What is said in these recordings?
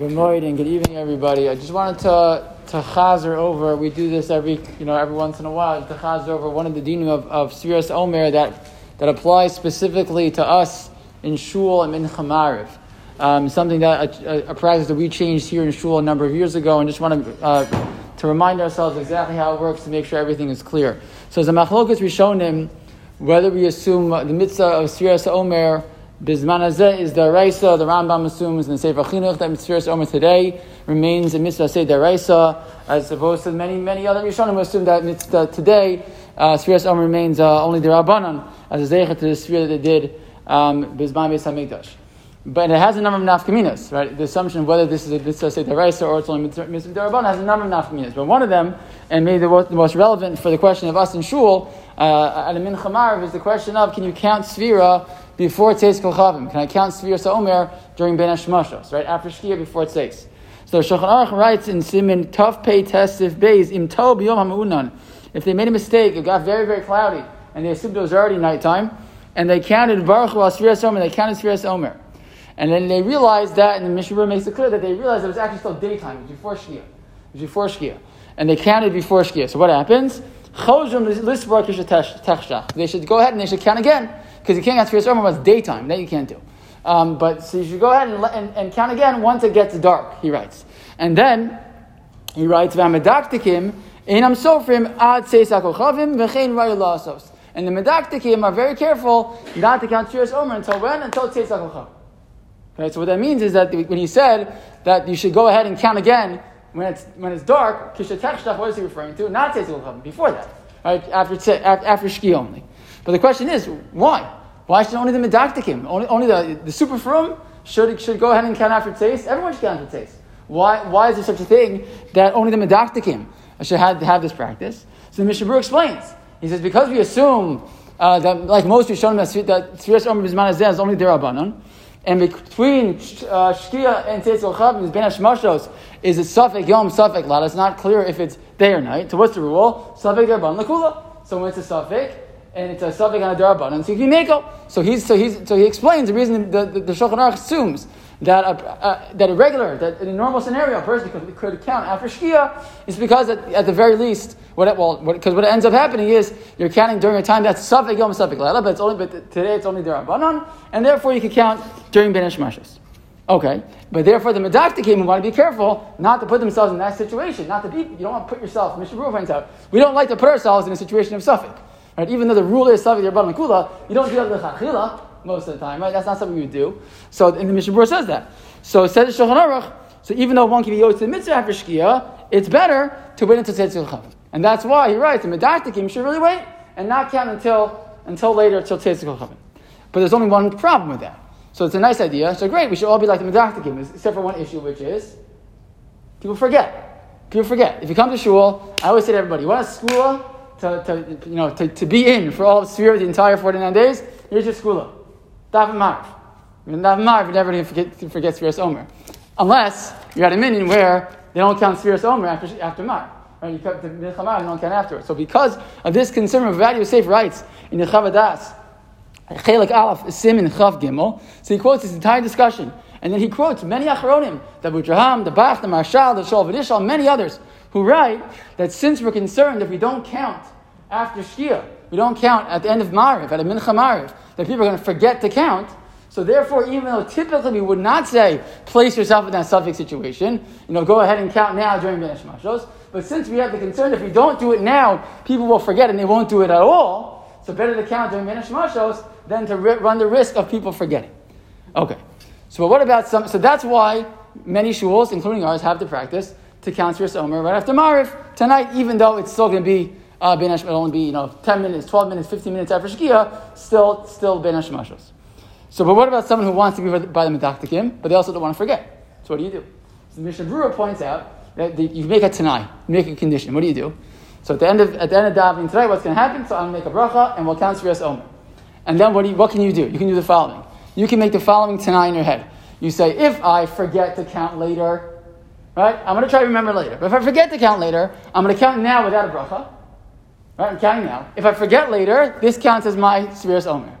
Good morning, good evening, everybody. I just wanted to to chazer over. We do this every you know every once in a while to chazer over one of the dinim of of Sfiras Omer that that applies specifically to us in shul and in chamariv. Um, something that a, a, practice that we changed here in shul a number of years ago, and just want to uh, to remind ourselves exactly how it works to make sure everything is clear. So, as a machlokas rishonim, whether we assume the mitzvah of Sfiras Omer Bizman is the Raisa, the Rambam assumes in the Sefer Chinuch that Mitzvah Omer today remains a mitzvah the Raisa, as opposed to many, many other Rishonim assume that mitzvah today, uh, Omer remains uh, only the Rabbanon, as a Zeichet to the Sfira that they did um, Bizman Beis HaMikdash. But it has a number of nafkaminas, right? The assumption of whether this is a mitzvah say the Raisa or it's only mitzvah Rabbanon has a number of nafkaminas. But one of them, and maybe the most, relevant for the question of us in Shul, uh, at a Min Chamarv, is the question of can you count Sfira before Tzeis HaKochavim? Can I count Svir Omer during Bein Hashmashos, right? After Shkia, before Tzeis. So Shulchan Aruch writes in Simin Tov Pei Tesif Beis Im To B'Yom. If they made a mistake, it got very, very cloudy, and they assumed it was already nighttime, and they counted Baruch Hu Svir Omer, they counted Svir Omer. And then they realized that, and the Mishnah makes it clear that they realized it was actually still daytime, it was before Shkia. It was before Shkia. And they counted before Shkia. So what happens? They should go ahead and they should count again because you can't count Sfiras Omer when it's daytime. That you can't do. Um, but so you should go ahead and, and, and, count again once it gets dark, he writes. And then he writes, V'hamedakdekim, Einam sofrim ad tzeis hakochavim v'chein rayu And the medakdekim are very careful not to count Sfiras Omer until when? Until tzeis hakochavim. Okay, so what that means is that when he said that you should go ahead and count again when it's, when it's dark, kishatech what is he referring to? Not tzeis hakochavim, before that. Right? After, after, after Shki only. But the question is, why? Why should only the medakdekim, only, only the, the super frum should, should go ahead and count after taste? Everyone should count after taste. Why, why is there such a thing that only the medakdekim should have, have this practice? So the Mishnah explains. He says, because we assume uh, that, like most Rishonim, that Sfiras Omer Bizman is only Derabanan, and between uh, Shkia and Tzitz is Bein Hashmashos is a safek Yom safek Lad. It's not clear if it's day or night. So what's the rule? Safek Derban Lakula. So when it's a safek, and it's a safek on a darabon, and so can meko. So so he's so he explains the reason the the, the Shulchan Aruch assumes that a, that a regular that in a normal scenario a person could, could count after shkia is because at, at the very least what it, well because what, what, ends up happening is you're counting during a time that's safek yom safek lela, but it's only but today it's only darabanan, and therefore you can count during ben mashas. Okay, but therefore the medakdekim want to be careful not to put themselves in that situation, not to be. You don't want to put yourself. Mishnah Berurah points out we don't like to put ourselves in a situation of safek. Right? Even though the rule is Savi Yerban Kula, you don't do that L'chachila most of the time, right? That's not something you do. So, in the Mishnah says that. So, says Shulchan Aruch, so even though one can be the mitzvah after Shkia, it's better to wait until Tzitz Chav. And that's why he writes, in Medakdekim, should really wait and not count until, until later, until Tzitz Chav. But there's only one problem with that. So it's a nice idea. So great, we should all be like the Medakdekim, except for one issue, which is people forget. People forget. If you come to shul, I always say to everybody, you want a school to, to, you know, to, to be in for all of Sphere the entire 49 days, here's your segula. Dav Mariv. Dav Mariv, never forget, forget Sfiras Omer. Unless you're at a minyan where they don't count Sfiras Omer after, after Mariv. Right? You cut the Milchamar, you don't count afterwards. So because of this concern of value safe rights in the Chavadas, Chelik Aleph, Sim Chav Gimel, so he quotes this entire discussion. And then he quotes many Acharonim, the Abudraham, the Bach, the Maharshal, the Shol Vidishal, many others, who write that since we're concerned if we don't count after Shkia, we don't count at the end of Mariv, at a Mincha Mariv, that people are going to forget to count. So therefore, even though typically we would not say, place yourself in that safek situation, you know, go ahead and count now during Ben Mashos, but since we have the concern if we don't do it now, people will forget and they won't do it at all, so better to count during Ben Mashos than to run the risk of people forgetting. Okay. So what about some, so that's why many shuls, including ours, have the practice to count your Omer right after Mariv tonight, even though it's still going to be uh, Ben will only be you know 10 minutes, 12 minutes, 15 minutes after Shkia, still still Bein Hashmashos. So, but what about someone who wants to be by the Medakdekim, but they also don't want to forget? So what do you do? So the Mishnah Berurah points out that you make a Tanai, make a condition. What do you do? So at the end of at the end of davening tonight, what's going to happen? So I'm going to make a bracha and we'll count Sfiras Omer. And then what, do you, what can you do? You can do the following. You can make the following Tanai in your head. You say, if I forget to count later, right? I'm going to try to remember later. But if I forget to count later, I'm going to count now without a bracha. Right? I'm counting now. If I forget later, this counts as my Sfiras Omer.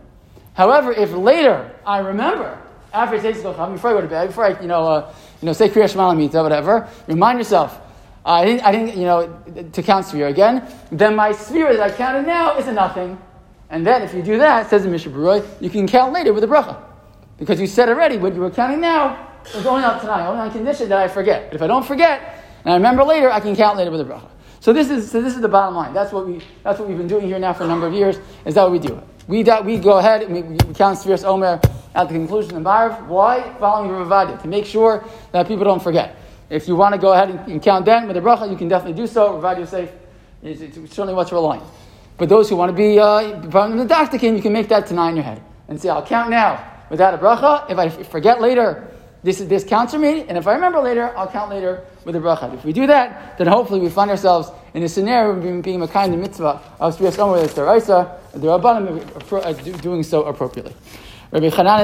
However, if later I remember after you say before I go to bed, before I, you know, uh, you know, say Kriya Shema whatever, remind yourself, uh, I didn't, I didn't, you know, to count sphere again. Then my sphere that I counted now is a nothing. And then if you do that, says the Mishnah you can count later with a bracha. Because you said already, what you were counting now is only on tonight, only on condition that I forget. But if I don't forget, and I remember later, I can count later with a bracha. So this is, so this is the bottom line. That's what, we, that's what we've been doing here now for a number of years, is that what we do. We, we go ahead and we, we count Sfiras Omer at the conclusion of Mariv. Why? Following Rav Ovadia, to make sure that people don't forget. If you want to go ahead and, and count then with a bracha, you can definitely do so. Safe. It's, it's certainly what's relying. But those who want to be uh, from the doctor you can make that tanai in your head and say, I'll count now without a bracha. If I forget later, this, this counts for me, and if I remember later, I'll count later with a bracha. If we do that, then hopefully we find ourselves in a scenario of being, being a kind of mitzvah of Sfiras Omer, the Rabbanim, uh, uh, doing so appropriately. Rabbi Chanan